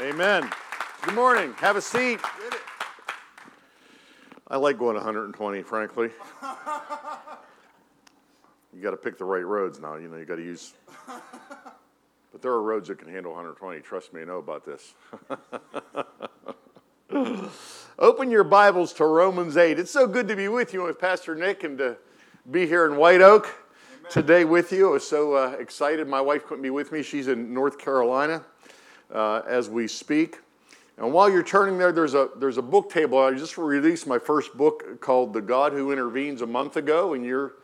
Amen. Good morning. Have a seat. I like going 120, frankly. You got to pick the right roads now. You know, you got to use. But there are roads that can handle 120. Trust me, I know about this. Open your Bibles to Romans 8. It's so good to be with you with Pastor Nick and to be here in White Oak Amen. today with you. I was so uh, excited. My wife couldn't be with me. She's in North Carolina uh, as we speak. And while you're turning there, there's a, there's a book table. I just released my first book called The God Who Intervenes a month ago, and you're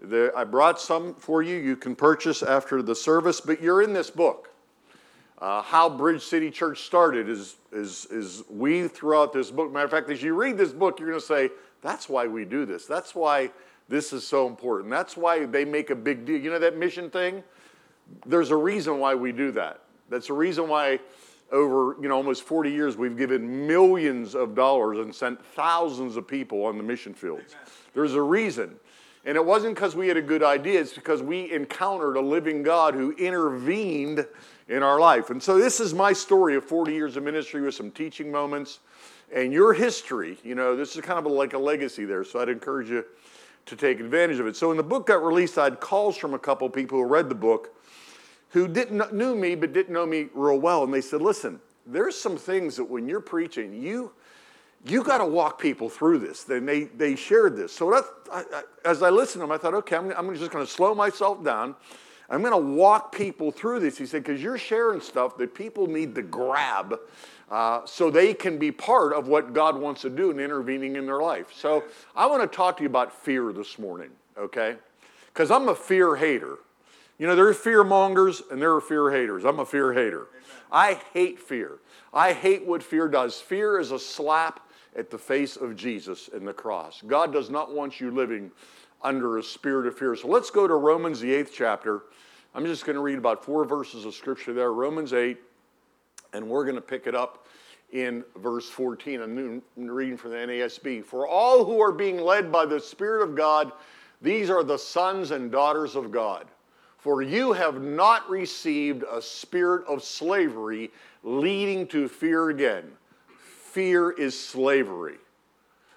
the, I brought some for you. You can purchase after the service, but you're in this book. Uh, how Bridge City Church started is, is, is weaved throughout this book. Matter of fact, as you read this book, you're going to say, that's why we do this. That's why this is so important. That's why they make a big deal. You know that mission thing? There's a reason why we do that. That's the reason why over you know almost 40 years we've given millions of dollars and sent thousands of people on the mission fields. Amen. There's a reason. And it wasn't because we had a good idea, it's because we encountered a living God who intervened in our life. And so this is my story of 40 years of ministry with some teaching moments. And your history, you know, this is kind of like a legacy there. So I'd encourage you to take advantage of it. So when the book got released, I had calls from a couple people who read the book who didn't knew me but didn't know me real well. And they said, listen, there's some things that when you're preaching, you you got to walk people through this. Then they, they shared this. So that, I, I, as I listened to them, I thought, okay, I'm, I'm just going to slow myself down. I'm going to walk people through this. He said, because you're sharing stuff that people need to grab uh, so they can be part of what God wants to do in intervening in their life. So I want to talk to you about fear this morning, okay? Because I'm a fear hater. You know, there are fear mongers and there are fear haters. I'm a fear hater. I hate fear. I hate what fear does. Fear is a slap at the face of Jesus in the cross. God does not want you living under a spirit of fear. So let's go to Romans, the eighth chapter. I'm just going to read about four verses of scripture there, Romans 8, and we're going to pick it up in verse 14. I'm reading from the NASB. For all who are being led by the Spirit of God, these are the sons and daughters of God. For you have not received a spirit of slavery leading to fear again fear is slavery.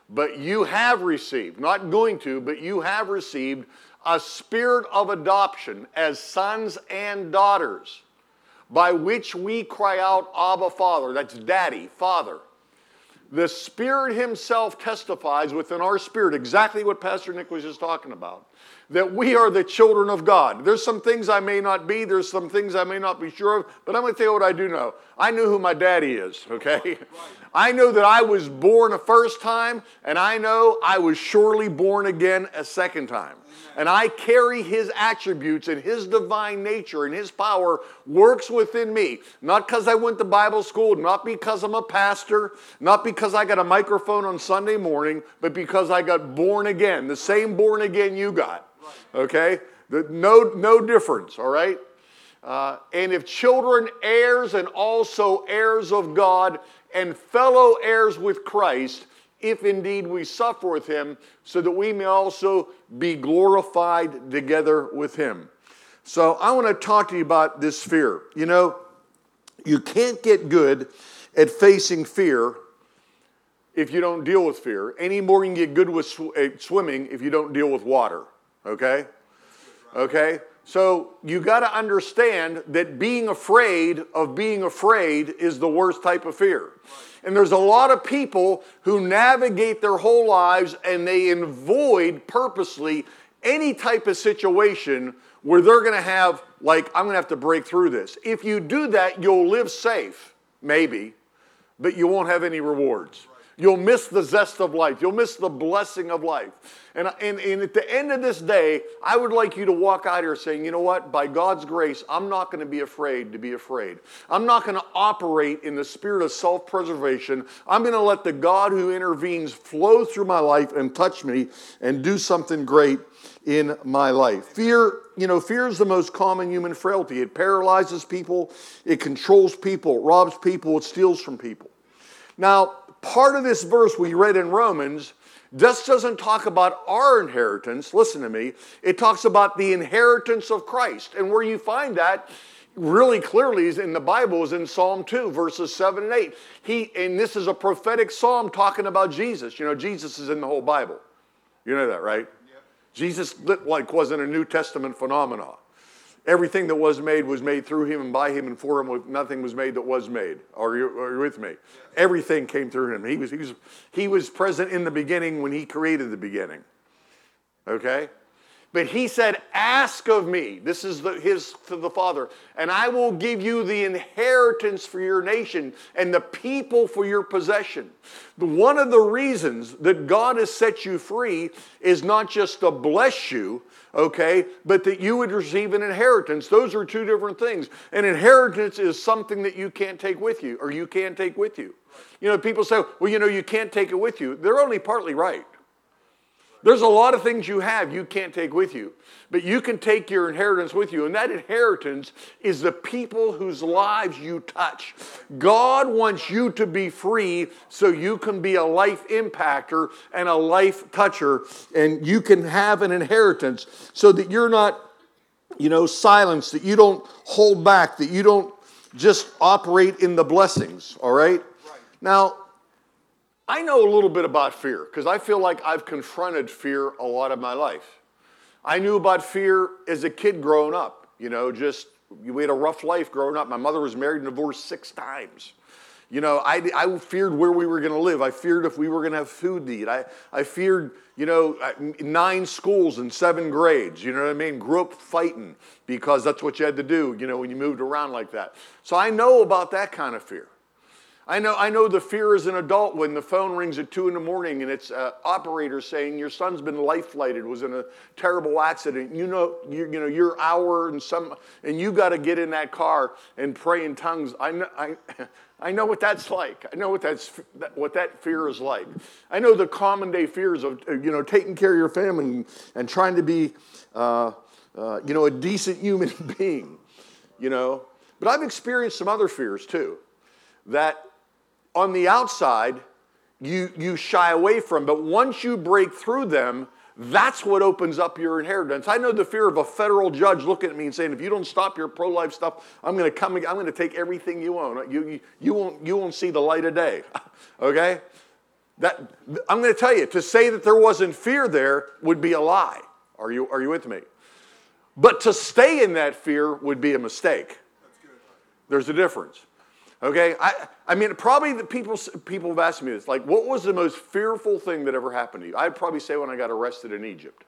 But you have received, not going to, but you have received a spirit of adoption as sons and daughters, by which we cry out, Abba, Father. That's daddy, father. The Spirit Himself testifies within our spirit exactly what Pastor Nick was just talking about that we are the children of God. There's some things I may not be, there's some things I may not be sure of, but I'm going to tell you what I do know. I know who my daddy is, okay? I know that I was born a first time, and I know I was surely born again a second time. And I carry his attributes and his divine nature and his power works within me. Not because I went to Bible school, not because I'm a pastor, not because I got a microphone on Sunday morning, but because I got born again, the same born again you got. Okay? No, no difference, all right? Uh, and if children, heirs, and also heirs of God, and fellow heirs with Christ, if indeed we suffer with him, so that we may also be glorified together with him. So I want to talk to you about this fear. You know, you can't get good at facing fear if you don't deal with fear, any more you can get good with sw- eh, swimming if you don't deal with water. Okay? Okay? So you got to understand that being afraid of being afraid is the worst type of fear. And there's a lot of people who navigate their whole lives and they avoid purposely any type of situation where they're going to have, like, I'm going to have to break through this. If you do that, you'll live safe, maybe, but you won't have any rewards. You'll miss the zest of life. You'll miss the blessing of life. And, and, and at the end of this day, I would like you to walk out here saying, you know what? By God's grace, I'm not going to be afraid to be afraid. I'm not going to operate in the spirit of self preservation. I'm going to let the God who intervenes flow through my life and touch me and do something great in my life. Fear, you know, fear is the most common human frailty. It paralyzes people, it controls people, it robs people, it steals from people. Now, part of this verse we read in Romans just doesn't talk about our inheritance. Listen to me. It talks about the inheritance of Christ. And where you find that really clearly is in the Bible is in Psalm 2, verses 7 and 8. He, and this is a prophetic psalm talking about Jesus. You know, Jesus is in the whole Bible. You know that, right? Yep. Jesus like wasn't a New Testament phenomenon. Everything that was made was made through him and by him and for him. Nothing was made that was made. Are you, are you with me? Everything came through him. He was, he, was, he was present in the beginning when he created the beginning. Okay? But he said, Ask of me, this is the, his to the Father, and I will give you the inheritance for your nation and the people for your possession. One of the reasons that God has set you free is not just to bless you, okay, but that you would receive an inheritance. Those are two different things. An inheritance is something that you can't take with you, or you can't take with you. You know, people say, well, you know, you can't take it with you. They're only partly right. There's a lot of things you have you can't take with you, but you can take your inheritance with you. And that inheritance is the people whose lives you touch. God wants you to be free so you can be a life impactor and a life toucher, and you can have an inheritance so that you're not, you know, silenced, that you don't hold back, that you don't just operate in the blessings, all right? right. Now, I know a little bit about fear because I feel like I've confronted fear a lot of my life. I knew about fear as a kid growing up, you know, just we had a rough life growing up. My mother was married and divorced six times. You know, I, I feared where we were going to live. I feared if we were going to have food to eat. I, I feared, you know, nine schools and seven grades. You know what I mean? Grew up fighting because that's what you had to do, you know, when you moved around like that. So I know about that kind of fear. I know, I know the fear as an adult when the phone rings at 2 in the morning and it's an operator saying your son's been life flighted, was in a terrible accident. You know, you, you know your hour and some, and you got to get in that car and pray in tongues. I know, I, I know what that's like. I know what, that's, what that fear is like. I know the common day fears of, you know, taking care of your family and, and trying to be, uh, uh, you know, a decent human being, you know. But I've experienced some other fears too that on the outside you, you shy away from, but once you break through them, that's what opens up your inheritance. I know the fear of a federal judge looking at me and saying, if you don't stop your pro life stuff, I'm going to come, I'm going to take everything you own. You, you, you, won't, you won't see the light of day. okay? That, I'm going to tell you, to say that there wasn't fear there would be a lie. Are you, are you with me? But to stay in that fear would be a mistake. There's a difference. Okay, I, I mean, probably the people, people have asked me this, like, what was the most fearful thing that ever happened to you? I'd probably say when I got arrested in Egypt.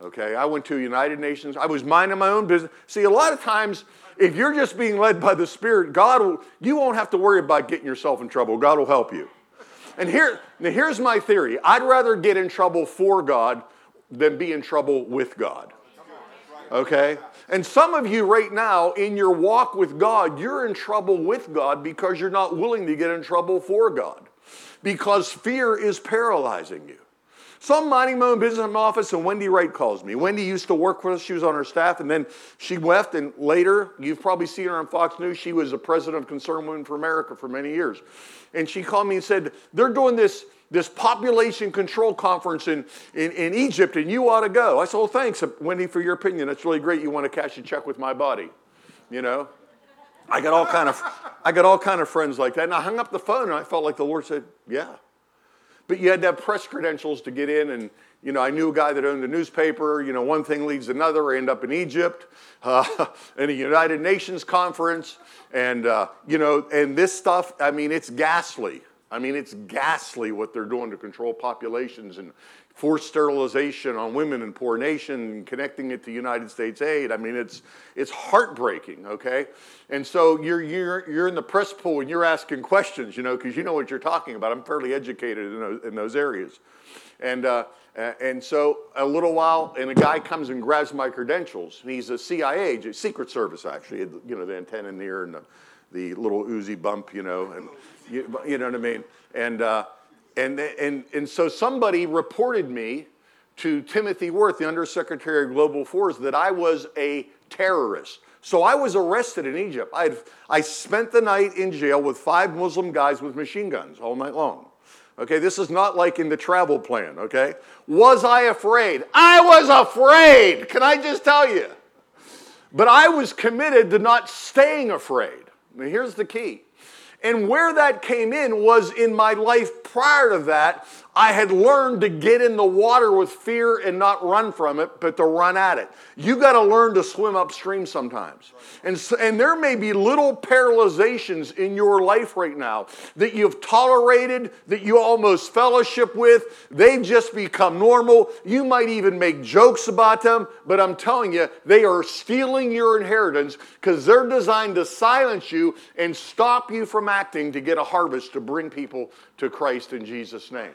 Okay, I went to United Nations. I was minding my own business. See, a lot of times, if you're just being led by the Spirit, God will, you won't have to worry about getting yourself in trouble. God will help you. And here, now here's my theory I'd rather get in trouble for God than be in trouble with God. Okay? And some of you right now, in your walk with God, you're in trouble with God because you're not willing to get in trouble for God. Because fear is paralyzing you. So I'm minding my own business in my office, and Wendy Wright calls me. Wendy used to work with us. She was on our staff, and then she left. And later, you've probably seen her on Fox News. She was the president of Concerned Women for America for many years. And she called me and said, They're doing this this population control conference in, in, in, Egypt and you ought to go. I said, well, thanks, Wendy, for your opinion. That's really great. You want to cash a check with my body, you know? I got all kind of, I got all kind of friends like that. And I hung up the phone and I felt like the Lord said, yeah. But you had to have press credentials to get in. And, you know, I knew a guy that owned a newspaper. You know, one thing leads another. I end up in Egypt uh, in a United Nations conference. And, uh, you know, and this stuff, I mean, it's ghastly. I mean, it's ghastly what they're doing to control populations and forced sterilization on women in poor nations and connecting it to United States aid. I mean, it's, it's heartbreaking, okay? And so you're, you're, you're in the press pool and you're asking questions, you know, because you know what you're talking about. I'm fairly educated in those, in those areas. And, uh, and so a little while, and a guy comes and grabs my credentials. And he's a CIA Secret Service actually, you know, the antenna in the ear and the, the little Uzi bump, you know. And, you, you know what I mean? And, uh, and, and, and so somebody reported me to Timothy Wirth, the Undersecretary of Global Affairs, that I was a terrorist. So I was arrested in Egypt. i I spent the night in jail with five Muslim guys with machine guns all night long. Okay, this is not like in the travel plan, okay? Was I afraid? I was afraid! Can I just tell you? But I was committed to not staying afraid. Now, here's the key. And where that came in was in my life prior to that, I had learned to get in the water with fear and not run from it, but to run at it. You got to learn to swim upstream sometimes. And, so, and there may be little paralyzations in your life right now that you've tolerated, that you almost fellowship with. They've just become normal. You might even make jokes about them, but I'm telling you, they are stealing your inheritance because they're designed to silence you and stop you from acting to get a harvest to bring people to Christ in Jesus' name.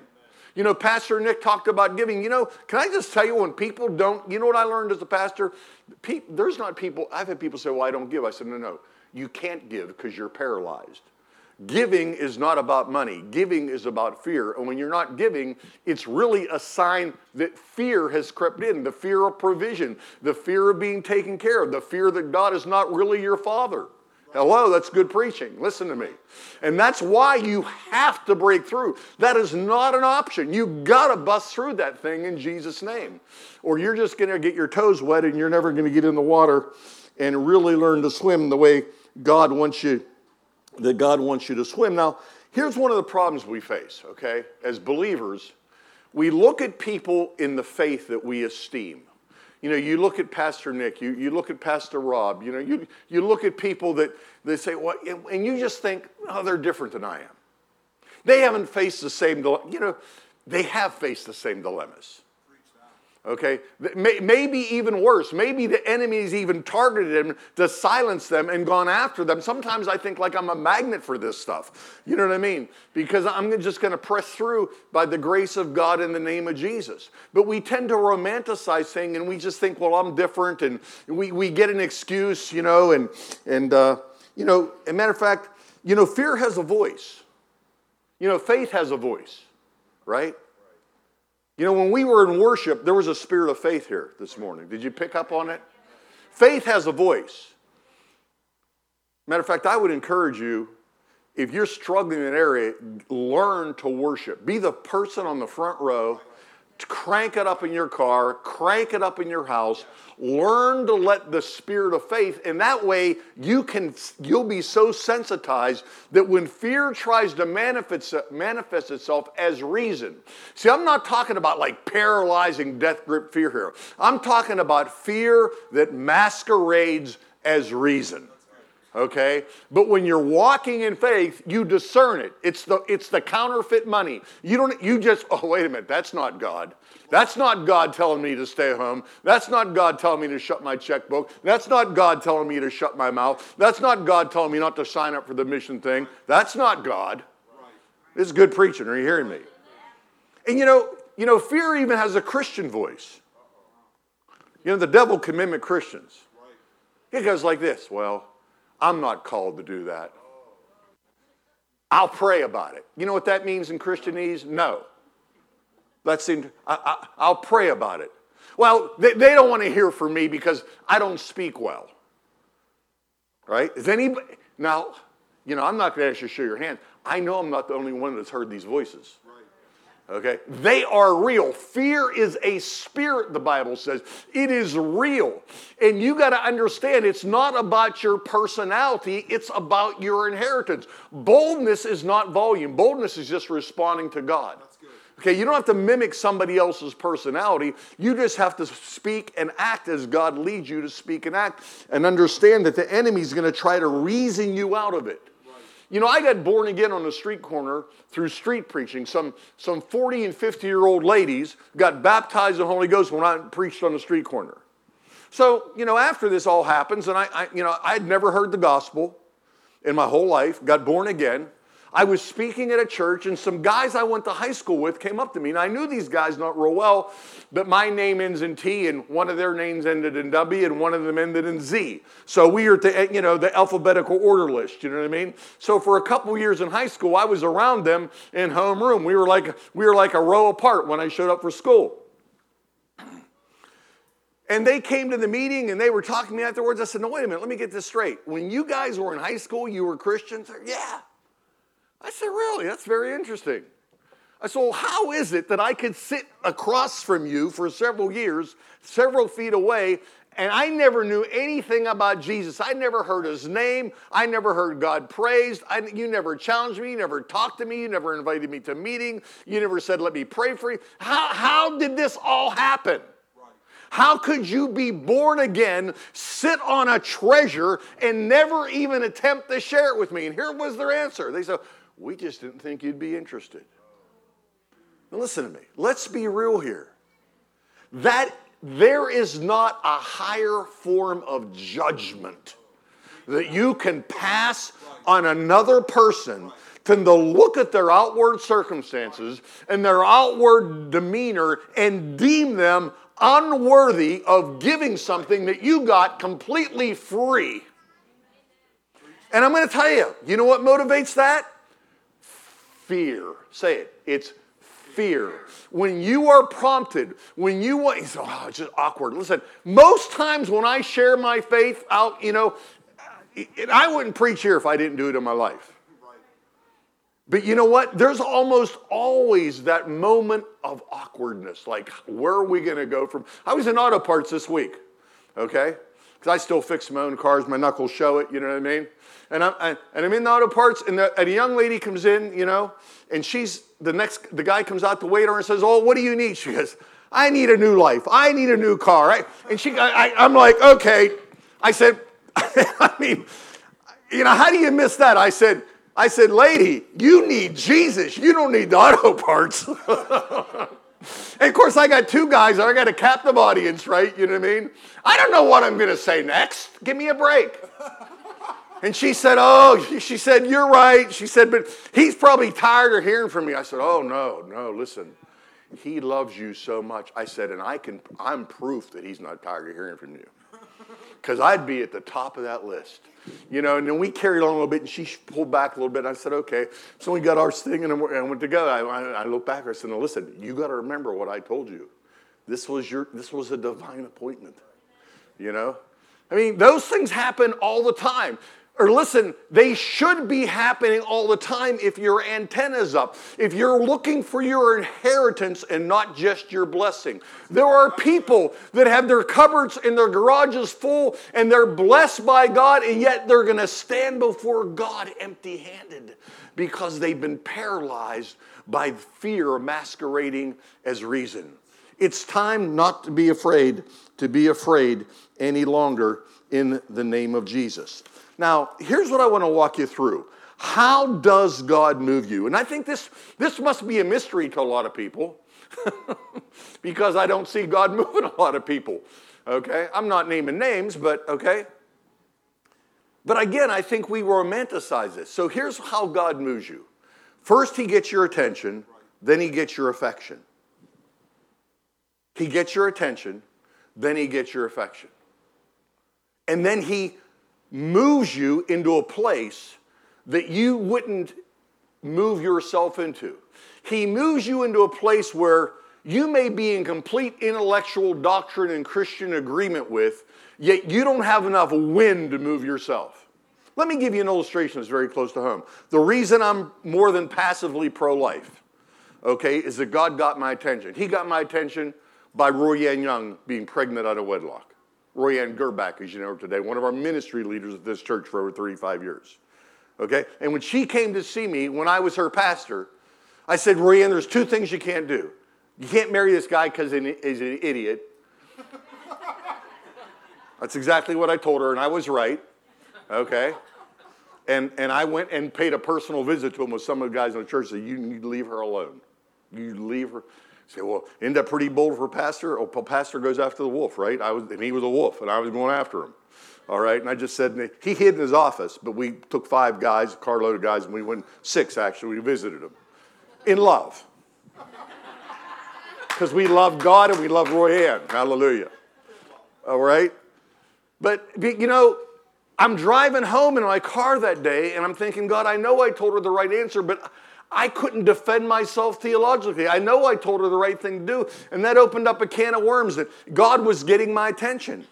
You know, Pastor Nick talked about giving. You know, can I just tell you when people don't, you know what I learned as a pastor? Pe- there's not people, I've had people say, well, I don't give. I said, no, no, you can't give because you're paralyzed. Giving is not about money. Giving is about fear. And when you're not giving, it's really a sign that fear has crept in the fear of provision, the fear of being taken care of, the fear that God is not really your father. Hello, that's good preaching. Listen to me. And that's why you have to break through. That is not an option. You got to bust through that thing in Jesus' name. Or you're just going to get your toes wet and you're never going to get in the water and really learn to swim the way God wants you that God wants you to swim. Now, here's one of the problems we face, okay? As believers, we look at people in the faith that we esteem. You know, you look at Pastor Nick, you, you look at Pastor Rob, you know, you, you look at people that they say, well, and you just think, oh, they're different than I am. They haven't faced the same, you know, they have faced the same dilemmas. Okay? Maybe even worse. Maybe the enemy's even targeted them to silence them and gone after them. Sometimes I think like I'm a magnet for this stuff. You know what I mean? Because I'm just going to press through by the grace of God in the name of Jesus. But we tend to romanticize things and we just think, well, I'm different. And we, we get an excuse, you know, and, and uh, you know, a matter of fact, you know, fear has a voice. You know, faith has a voice, right? You know, when we were in worship, there was a spirit of faith here this morning. Did you pick up on it? Faith has a voice. Matter of fact, I would encourage you, if you're struggling in an area, learn to worship. Be the person on the front row crank it up in your car, crank it up in your house, learn to let the spirit of faith and that way you can you'll be so sensitized that when fear tries to manifest, manifest itself as reason. See, I'm not talking about like paralyzing death grip fear here. I'm talking about fear that masquerades as reason okay? But when you're walking in faith you discern it. It's the it's the counterfeit money. You don't you just oh wait a minute that's not god. That's not god telling me to stay home. That's not god telling me to shut my checkbook. That's not god telling me to shut my mouth. That's not god telling me not to sign up for the mission thing. That's not god. This is good preaching are you hearing me? And you know you know fear even has a christian voice. You know the devil can mimic christians. It goes like this. Well I'm not called to do that. I'll pray about it. You know what that means in Christianese? No. Let's see. I, will pray about it. Well, they, they don't want to hear from me because I don't speak well. Right? Is anybody now? You know, I'm not going to ask you to show your hand. I know I'm not the only one that's heard these voices. Okay? They are real. Fear is a spirit, the Bible says. It is real. And you got to understand it's not about your personality, it's about your inheritance. Boldness is not volume, boldness is just responding to God. Okay, you don't have to mimic somebody else's personality. You just have to speak and act as God leads you to speak and act and understand that the enemy's going to try to reason you out of it. You know, I got born again on the street corner through street preaching. Some, some 40 and 50 year old ladies got baptized in the Holy Ghost when I preached on the street corner. So, you know, after this all happens, and I, I you know, I had never heard the gospel in my whole life, got born again. I was speaking at a church, and some guys I went to high school with came up to me, and I knew these guys not real well, but my name ends in T, and one of their names ended in W, and one of them ended in Z. So we are the, you know, the alphabetical order list. You know what I mean? So for a couple years in high school, I was around them in homeroom. We were like we were like a row apart when I showed up for school. And they came to the meeting and they were talking to me afterwards. I said, No, wait a minute, let me get this straight. When you guys were in high school, you were Christians? Yeah. I said, Really? That's very interesting. I said, Well, how is it that I could sit across from you for several years, several feet away, and I never knew anything about Jesus. I never heard his name. I never heard God praised. I, you never challenged me. You never talked to me. You never invited me to meeting. You never said, let me pray for you. How, how did this all happen? How could you be born again, sit on a treasure, and never even attempt to share it with me? And here was their answer. They said, We just didn't think you'd be interested. Now, listen to me. Let's be real here. That there is not a higher form of judgment that you can pass on another person than to look at their outward circumstances and their outward demeanor and deem them unworthy of giving something that you got completely free. And I'm going to tell you, you know what motivates that? Fear. Say it. It's fear. When you are prompted, when you want, oh, it's just awkward. Listen, most times when I share my faith out, you know, I wouldn't preach here if I didn't do it in my life. But you know what? There's almost always that moment of awkwardness. Like, where are we going to go from? I was in auto parts this week, okay? Because I still fix my own cars. My knuckles show it, you know what I mean? And I'm, I, and I'm in the auto parts, and, the, and a young lady comes in, you know, and she's the next, the guy comes out to wait her and says, Oh, what do you need? She goes, I need a new life. I need a new car. Right? And she, I, I'm like, Okay. I said, I mean, you know, how do you miss that? I said, I said, lady, you need Jesus. You don't need the auto parts. and of course, I got two guys, I got a captive audience, right? You know what I mean? I don't know what I'm going to say next. Give me a break. And she said, Oh, she said, You're right. She said, But he's probably tired of hearing from me. I said, Oh, no, no, listen. He loves you so much. I said, And I can, I'm proof that he's not tired of hearing from you. Because I'd be at the top of that list. You know, and then we carried on a little bit, and she pulled back a little bit. And I said, okay. So we got our thing, and I went to go. I, I looked back. And I said, no, listen, you got to remember what I told you. This was your, this was a divine appointment. You know, I mean, those things happen all the time or listen, they should be happening all the time if your antenna's up, if you're looking for your inheritance and not just your blessing. There are people that have their cupboards and their garages full and they're blessed by God, and yet they're going to stand before God empty handed because they've been paralyzed by fear masquerading as reason. It's time not to be afraid, to be afraid any longer in the name of Jesus. Now, here's what I want to walk you through. How does God move you? And I think this, this must be a mystery to a lot of people because I don't see God moving a lot of people. Okay? I'm not naming names, but okay? But again, I think we romanticize this. So here's how God moves you first, He gets your attention, then He gets your affection. He gets your attention, then He gets your affection. And then He moves you into a place that you wouldn't move yourself into. He moves you into a place where you may be in complete intellectual doctrine and Christian agreement with, yet you don't have enough wind to move yourself. Let me give you an illustration that's very close to home. The reason I'm more than passively pro life, okay, is that God got my attention. He got my attention by Roy Ann Young being pregnant out of wedlock. Royanne Gerbach, as you know her today, one of our ministry leaders at this church for over 35 years. Okay? And when she came to see me when I was her pastor, I said, Royanne, there's two things you can't do. You can't marry this guy because he's an idiot. That's exactly what I told her, and I was right. Okay? And, and I went and paid a personal visit to him with some of the guys in the church. Said, You need to leave her alone. You leave her say, well, isn't that pretty bold for pastor? Oh, pastor goes after the wolf, right? I was, and he was a wolf, and I was going after him. All right, and I just said, he hid in his office, but we took five guys, a carload of guys, and we went, six actually, we visited him in love. Because we love God and we love Roy Ann. Hallelujah. All right? But, you know, I'm driving home in my car that day, and I'm thinking, God, I know I told her the right answer, but I couldn't defend myself theologically. I know I told her the right thing to do, and that opened up a can of worms that God was getting my attention.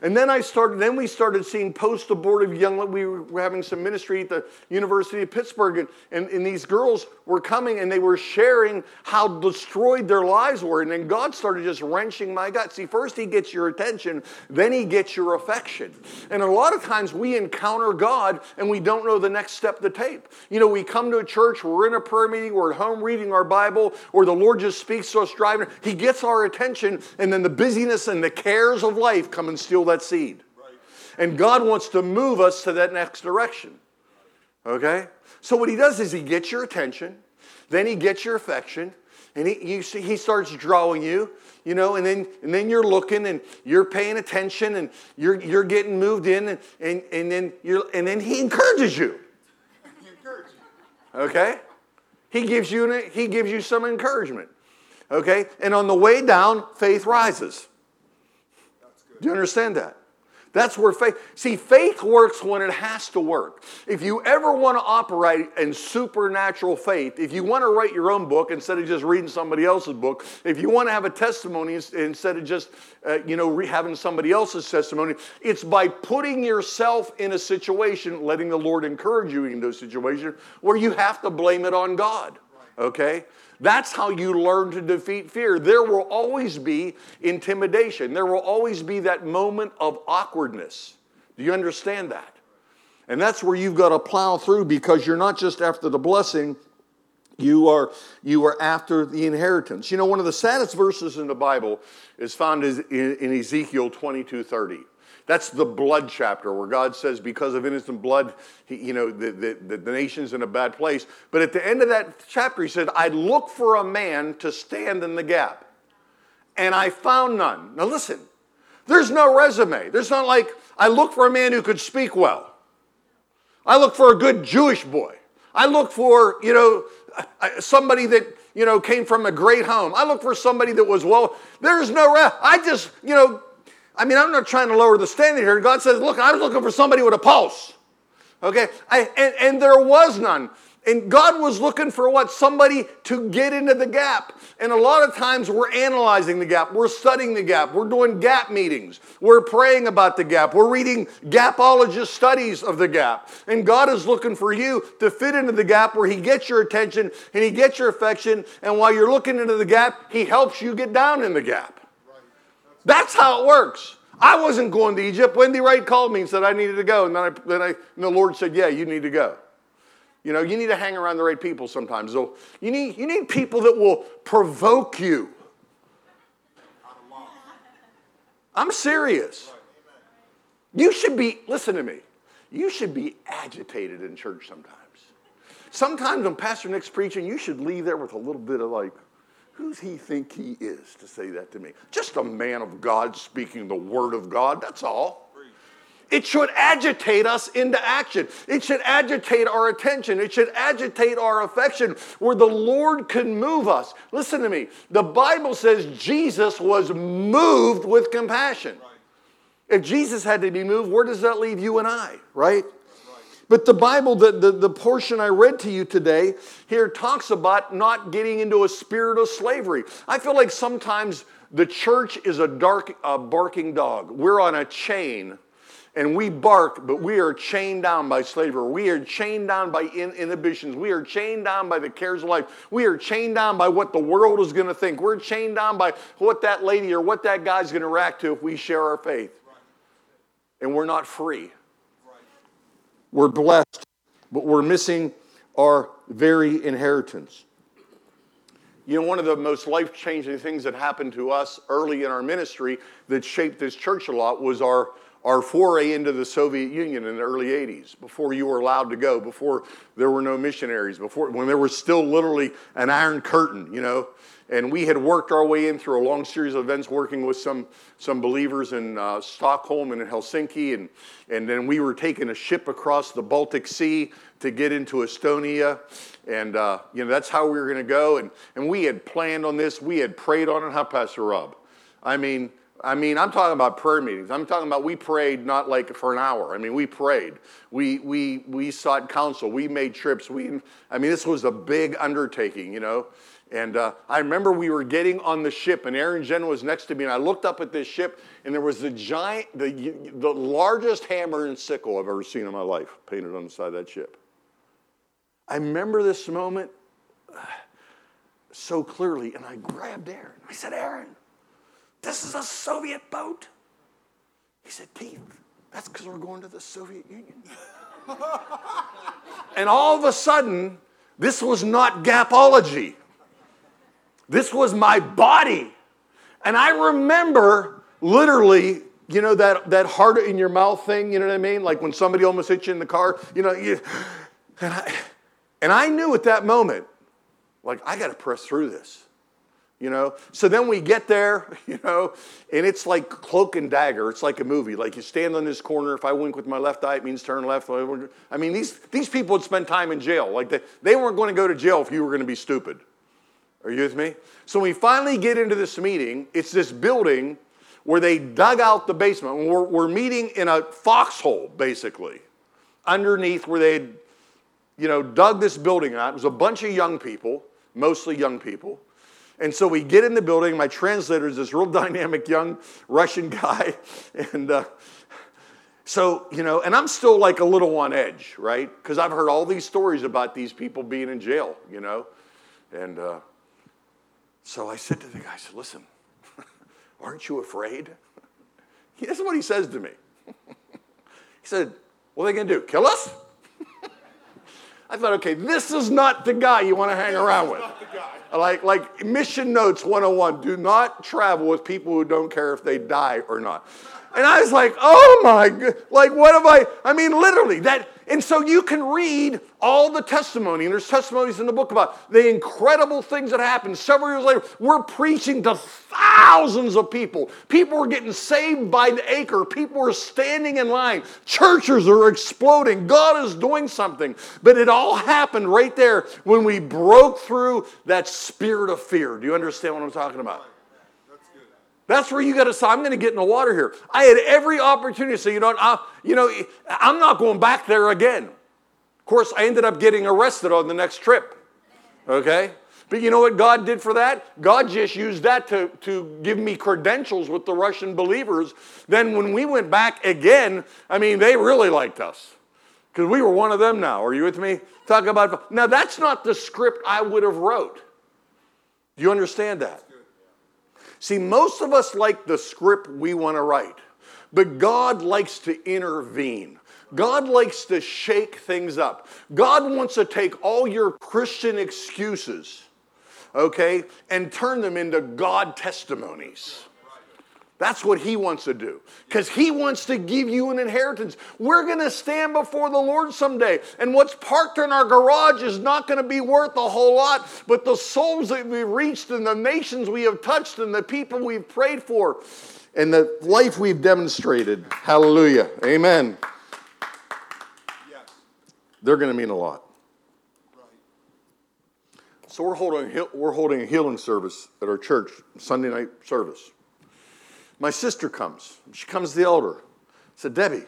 And then I started, then we started seeing post-abortive young, we were having some ministry at the University of Pittsburgh, and, and, and these girls were coming and they were sharing how destroyed their lives were. And then God started just wrenching my gut. See, first he gets your attention, then he gets your affection. And a lot of times we encounter God and we don't know the next step to take. You know, we come to a church, we're in a prayer meeting, we're at home reading our Bible, or the Lord just speaks to us driving. He gets our attention, and then the busyness and the cares of life come and steal that seed. And God wants to move us to that next direction. Okay? So what he does is he gets your attention, then he gets your affection, and he, you see, he starts drawing you, you know, and then, and then you're looking and you're paying attention and you're, you're getting moved in, and, and, and, then you're, and then he encourages you. Okay? He gives you, he gives you some encouragement. Okay? And on the way down, faith rises. Do you understand that? That's where faith, see, faith works when it has to work. If you ever want to operate in supernatural faith, if you want to write your own book instead of just reading somebody else's book, if you want to have a testimony instead of just, uh, you know, having somebody else's testimony, it's by putting yourself in a situation, letting the Lord encourage you in those situations where you have to blame it on God. Okay? That's how you learn to defeat fear. There will always be intimidation, there will always be that moment of awkwardness. Do you understand that? And that's where you've got to plow through because you're not just after the blessing, you are you are after the inheritance. You know, one of the saddest verses in the Bible is found in Ezekiel 22 30. That's the blood chapter where God says, because of innocent blood, he, you know, the, the, the nation's in a bad place. But at the end of that chapter, he said, I look for a man to stand in the gap. And I found none. Now listen, there's no resume. There's not like, I look for a man who could speak well. I look for a good Jewish boy. I look for, you know, somebody that, you know, came from a great home. I look for somebody that was well. There's no, re- I just, you know, I mean, I'm not trying to lower the standard here. God says, look, I was looking for somebody with a pulse. Okay? I, and, and there was none. And God was looking for what? Somebody to get into the gap. And a lot of times we're analyzing the gap, we're studying the gap, we're doing gap meetings, we're praying about the gap, we're reading gapologist studies of the gap. And God is looking for you to fit into the gap where He gets your attention and He gets your affection. And while you're looking into the gap, He helps you get down in the gap. That's how it works. I wasn't going to Egypt. Wendy Wright called me and said I needed to go. And then, I, then I, and the Lord said, Yeah, you need to go. You know, you need to hang around the right people sometimes. So you need, you need people that will provoke you. I'm serious. You should be, listen to me, you should be agitated in church sometimes. Sometimes when Pastor Nick's preaching, you should leave there with a little bit of like, Who's he think he is to say that to me? Just a man of God speaking the word of God, that's all. It should agitate us into action. It should agitate our attention. It should agitate our affection where the Lord can move us. Listen to me. The Bible says Jesus was moved with compassion. If Jesus had to be moved, where does that leave you and I, right? But the Bible, the, the, the, portion I read to you today, here talks about not getting into a spirit of slavery. I feel like sometimes the church is a dark, a barking dog. We're on a chain and we bark, but we are chained down by slavery. We are chained down by in- inhibitions. We are chained down by the cares of life. We are chained down by what the world is going to think. We're chained down by what that lady or what that guy's going to react to if we share our faith. And we're not free. We're blessed, but we're missing our very inheritance. You know, one of the most life changing things that happened to us early in our ministry that shaped this church a lot was our, our foray into the Soviet Union in the early 80s, before you were allowed to go, before there were no missionaries, before when there was still literally an iron curtain, you know. And we had worked our way in through a long series of events working with some, some believers in uh, Stockholm and in Helsinki. And, and then we were taking a ship across the Baltic Sea to get into Estonia. And, uh, you know, that's how we were going to go. And, and we had planned on this. We had prayed on it. How, Pastor Rob? I mean, I mean, I'm talking about prayer meetings. I'm talking about we prayed not like for an hour. I mean, we prayed. We we we sought counsel. We made trips. We I mean, this was a big undertaking, you know. And uh, I remember we were getting on the ship, and Aaron Jen was next to me, and I looked up at this ship, and there was the giant, the, the largest hammer and sickle I've ever seen in my life painted on the side of that ship. I remember this moment uh, so clearly, and I grabbed Aaron. I said, Aaron, this is a Soviet boat. He said, Keith, that's because we're going to the Soviet Union. and all of a sudden, this was not gapology. This was my body. And I remember literally, you know, that, that heart in your mouth thing, you know what I mean? Like when somebody almost hit you in the car, you know, you, and, I, and I knew at that moment, like, I got to press through this. You know, so then we get there, you know, and it's like cloak and dagger. It's like a movie. Like you stand on this corner. If I wink with my left eye, it means turn left. I mean, these, these people would spend time in jail. Like they, they weren't going to go to jail if you were going to be stupid. Are you with me? So we finally get into this meeting. It's this building where they dug out the basement. We're, we're meeting in a foxhole, basically, underneath where they had, you know, dug this building out. It was a bunch of young people, mostly young people. And so we get in the building. My translator is this real dynamic young Russian guy. And uh, so, you know, and I'm still like a little on edge, right? Because I've heard all these stories about these people being in jail, you know. And, uh, so I said to the guy, I said, listen, aren't you afraid? This is what he says to me. he said, what are they going to do? Kill us? I thought, okay, this is not the guy you want to hang around with. Like, like mission notes 101 do not travel with people who don't care if they die or not. And I was like, oh my God, like what have I, I mean, literally, that, and so you can read all the testimony, and there's testimonies in the book about the incredible things that happened. Several years later, we're preaching to thousands of people. People were getting saved by the acre. People were standing in line. Churches are exploding. God is doing something. But it all happened right there when we broke through that spirit of fear. Do you understand what I'm talking about? That's where you got to say, I'm going to get in the water here. I had every opportunity to say, you know, I, you know, I'm not going back there again. Of course, I ended up getting arrested on the next trip. Okay? But you know what God did for that? God just used that to, to give me credentials with the Russian believers. Then when we went back again, I mean, they really liked us because we were one of them now. Are you with me? Talk about now. That's not the script I would have wrote. Do you understand that? See, most of us like the script we want to write, but God likes to intervene. God likes to shake things up. God wants to take all your Christian excuses, okay, and turn them into God testimonies. That's what he wants to do. Because he wants to give you an inheritance. We're going to stand before the Lord someday. And what's parked in our garage is not going to be worth a whole lot. But the souls that we've reached and the nations we have touched and the people we've prayed for and the life we've demonstrated. Hallelujah. Amen. They're going to mean a lot. So we're holding, we're holding a healing service at our church, Sunday night service. My sister comes. She comes the elder. I said, Debbie,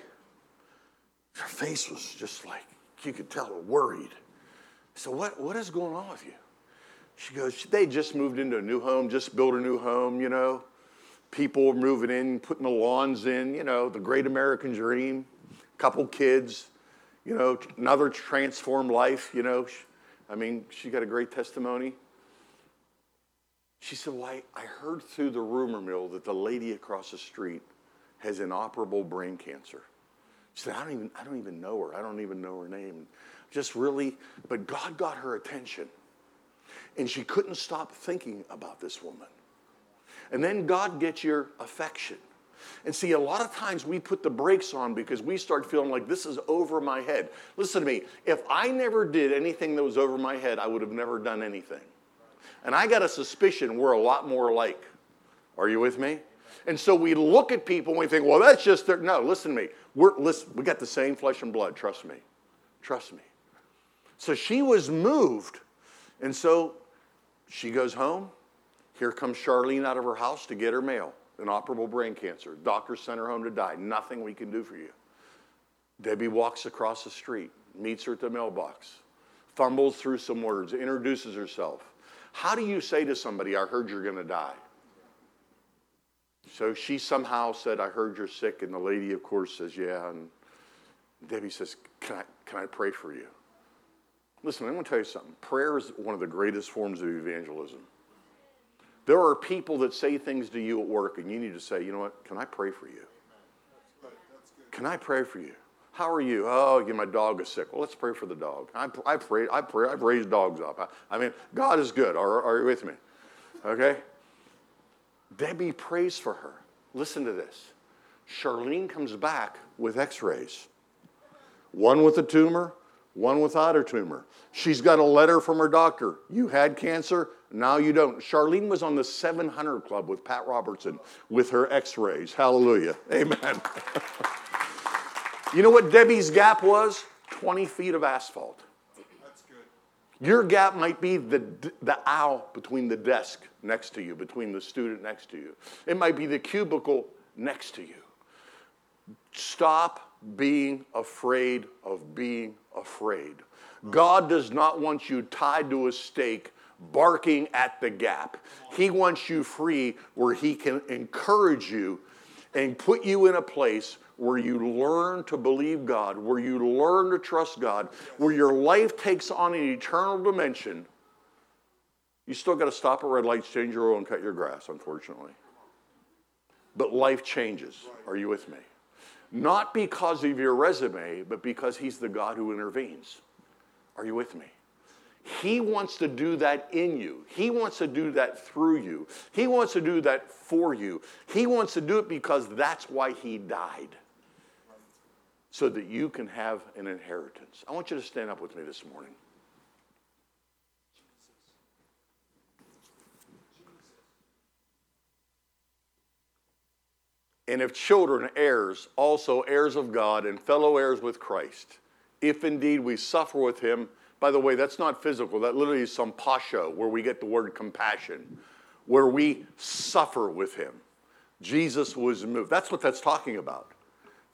her face was just like, you could tell worried. I said, what, what is going on with you? She goes, they just moved into a new home, just built a new home, you know. People moving in, putting the lawns in, you know, the great American dream. Couple kids, you know, another transformed life, you know. I mean, she got a great testimony. She said, Well, I, I heard through the rumor mill that the lady across the street has inoperable brain cancer. She said, I don't even, I don't even know her. I don't even know her name. Just really, but God got her attention. And she couldn't stop thinking about this woman. And then God gets your affection. And see, a lot of times we put the brakes on because we start feeling like this is over my head. Listen to me. If I never did anything that was over my head, I would have never done anything. And I got a suspicion we're a lot more alike. Are you with me? And so we look at people and we think, well, that's just their. No, listen to me. We're, listen, we got the same flesh and blood. Trust me. Trust me. So she was moved. And so she goes home. Here comes Charlene out of her house to get her mail. inoperable brain cancer. Doctor sent her home to die. Nothing we can do for you. Debbie walks across the street, meets her at the mailbox, fumbles through some words, introduces herself. How do you say to somebody, I heard you're going to die? So she somehow said, I heard you're sick. And the lady, of course, says, Yeah. And Debbie says, Can I, can I pray for you? Listen, I'm going to tell you something. Prayer is one of the greatest forms of evangelism. There are people that say things to you at work, and you need to say, You know what? Can I pray for you? Can I pray for you? How are you? Oh, my dog is sick. Well, let's pray for the dog. I, I pray, I pray, I've raised dogs up. I, I mean, God is good. Are, are you with me? Okay? Debbie prays for her. Listen to this. Charlene comes back with x rays one with a tumor, one without a tumor. She's got a letter from her doctor. You had cancer, now you don't. Charlene was on the 700 Club with Pat Robertson with her x rays. Hallelujah. Amen. you know what Debbie's gap was? 20 feet of asphalt. Your gap might be the, the aisle between the desk next to you, between the student next to you. It might be the cubicle next to you. Stop being afraid of being afraid. God does not want you tied to a stake barking at the gap. He wants you free where He can encourage you and put you in a place where you learn to believe God, where you learn to trust God, where your life takes on an eternal dimension, you still got to stop at red lights, change your oil, and cut your grass, unfortunately. But life changes. Are you with me? Not because of your resume, but because He's the God who intervenes. Are you with me? He wants to do that in you. He wants to do that through you. He wants to do that for you. He wants to do it because that's why He died so that you can have an inheritance. I want you to stand up with me this morning. And if children, heirs, also heirs of God and fellow heirs with Christ, if indeed we suffer with him, by the way, that's not physical, that literally is sympatho, where we get the word compassion, where we suffer with him. Jesus was moved. That's what that's talking about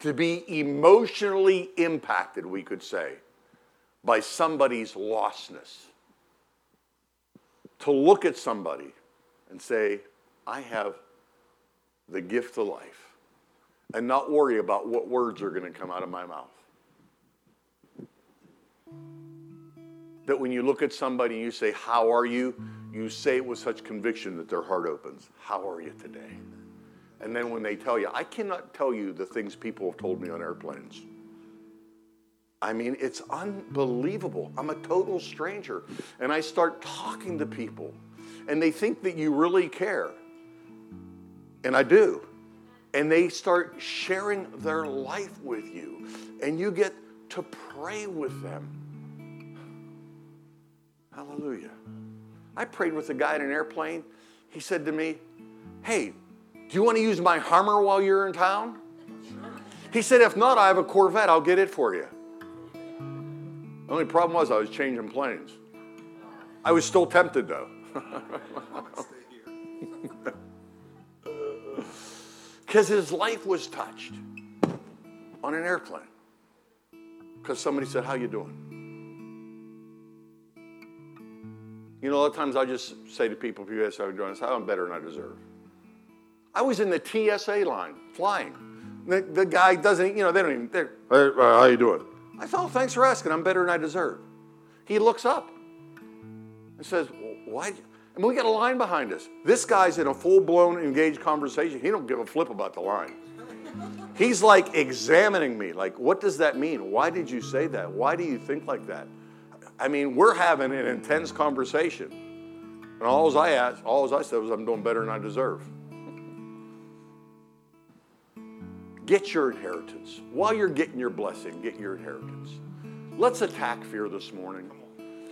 to be emotionally impacted, we could say, by somebody's lostness. To look at somebody and say, I have the gift of life, and not worry about what words are going to come out of my mouth. That when you look at somebody and you say, How are you? you say it with such conviction that their heart opens. How are you today? And then when they tell you, I cannot tell you the things people have told me on airplanes. I mean, it's unbelievable. I'm a total stranger. And I start talking to people, and they think that you really care. And I do. And they start sharing their life with you, and you get to pray with them. Hallelujah. I prayed with a guy in an airplane. He said to me, Hey, do you want to use my Hummer while you're in town? He said, If not, I have a Corvette. I'll get it for you. The only problem was I was changing planes. I was still tempted though. Because his life was touched on an airplane. Because somebody said, How you doing? You know, a lot of times I just say to people, if you ask how are doing this, I'm better than I deserve. I was in the TSA line flying. The, the guy doesn't, you know, they don't even, they're, hey, uh, how you doing? I said, oh, thanks for asking. I'm better than I deserve. He looks up and says, why? I mean, we got a line behind us. This guy's in a full-blown engaged conversation. He don't give a flip about the line. He's like examining me, like, what does that mean? Why did you say that? Why do you think like that? I mean, we're having an intense conversation. And all I asked, all I said was, I'm doing better than I deserve. Get your inheritance. While you're getting your blessing, get your inheritance. Let's attack fear this morning.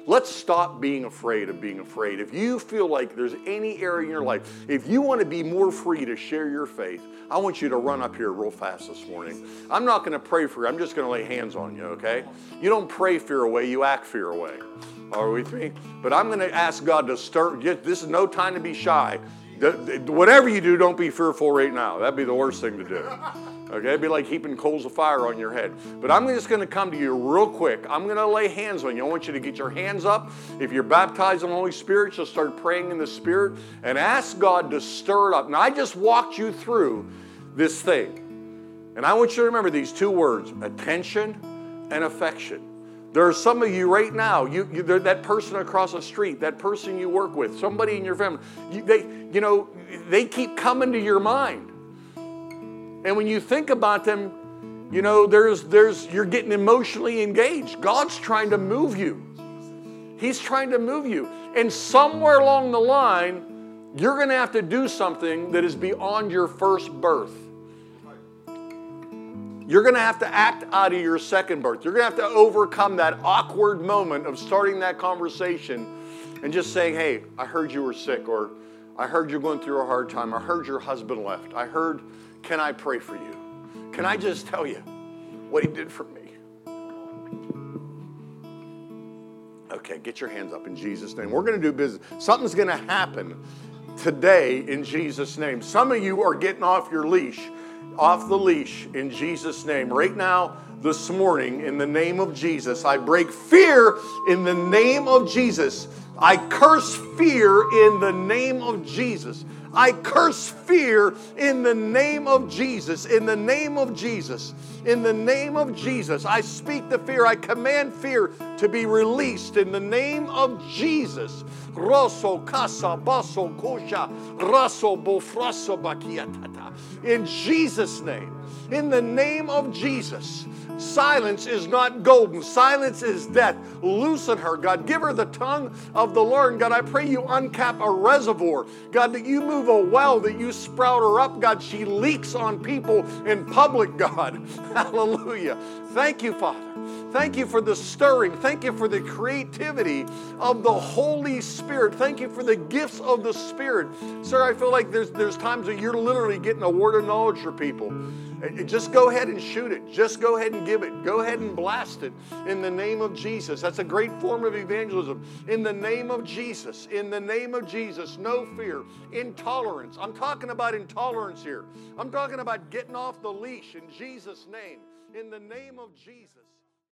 Let's stop being afraid of being afraid. If you feel like there's any area in your life, if you want to be more free to share your faith, I want you to run up here real fast this morning. I'm not going to pray for you, I'm just going to lay hands on you, okay? You don't pray fear away, you act fear away. Are we? But I'm going to ask God to stir. This is no time to be shy. Whatever you do, don't be fearful right now. That'd be the worst thing to do. Okay, it'd be like heaping coals of fire on your head. But I'm just going to come to you real quick. I'm going to lay hands on you. I want you to get your hands up. If you're baptized in the Holy Spirit, you'll start praying in the Spirit and ask God to stir it up. Now, I just walked you through this thing. And I want you to remember these two words attention and affection. There are some of you right now, you, you that person across the street, that person you work with, somebody in your family, you, they, you know, they keep coming to your mind. And when you think about them, you know, there's, there's, you're getting emotionally engaged. God's trying to move you. He's trying to move you. And somewhere along the line, you're going to have to do something that is beyond your first birth. You're going to have to act out of your second birth. You're going to have to overcome that awkward moment of starting that conversation and just saying, hey, I heard you were sick, or I heard you're going through a hard time. I heard your husband left. I heard, can I pray for you? Can I just tell you what he did for me? Okay, get your hands up in Jesus' name. We're going to do business. Something's going to happen today in Jesus' name. Some of you are getting off your leash off the leash in Jesus' name. Right now, this morning, in the name of Jesus, I break fear in the name of Jesus. I curse fear in the name of Jesus. I curse fear in the name of Jesus. In the name of Jesus. In the name of Jesus. I speak the fear. I command fear to be released in the name of Jesus. Rosso casa basso kosha raso bofraso bakiatata. In Jesus' name. In the name of Jesus. Silence is not golden. Silence is death. Loosen her, God. Give her the tongue of the Lord. God, I pray you uncap a reservoir. God, that you move a well, that you sprout her up. God, she leaks on people in public, God. Hallelujah. Thank you, Father. Thank you for the stirring. Thank you for the creativity of the Holy Spirit. Thank you for the gifts of the Spirit. Sir, I feel like there's, there's times that you're literally getting a word of knowledge for people. Uh, uh, just go ahead and shoot it. Just go ahead and give it. Go ahead and blast it in the name of Jesus. That's a great form of evangelism. In the name of Jesus. In the name of Jesus. No fear. Intolerance. I'm talking about intolerance here. I'm talking about getting off the leash in Jesus' name. In the name of Jesus.